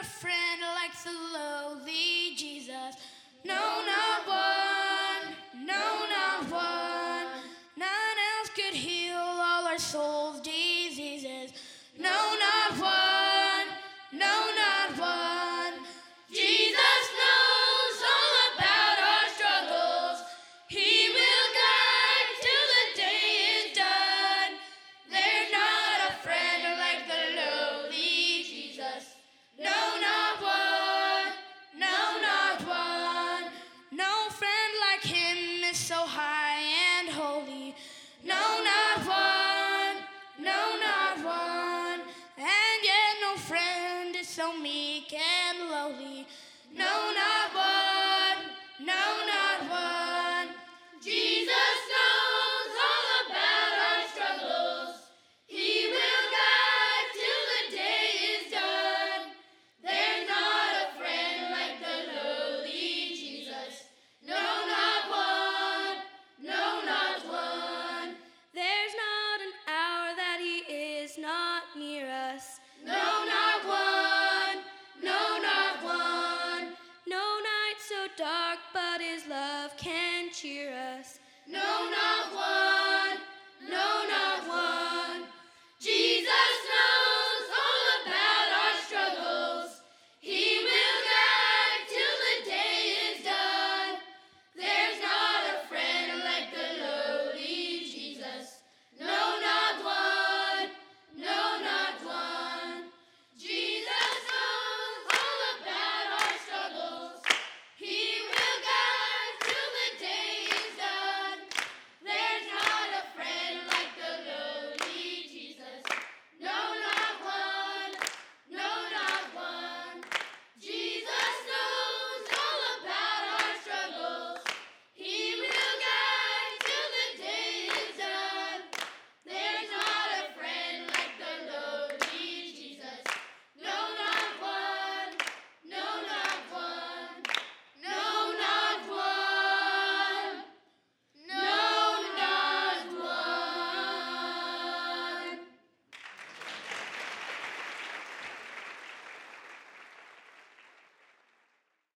a friend like the lowly Jesus. No, not one, no, not one, none else could hear.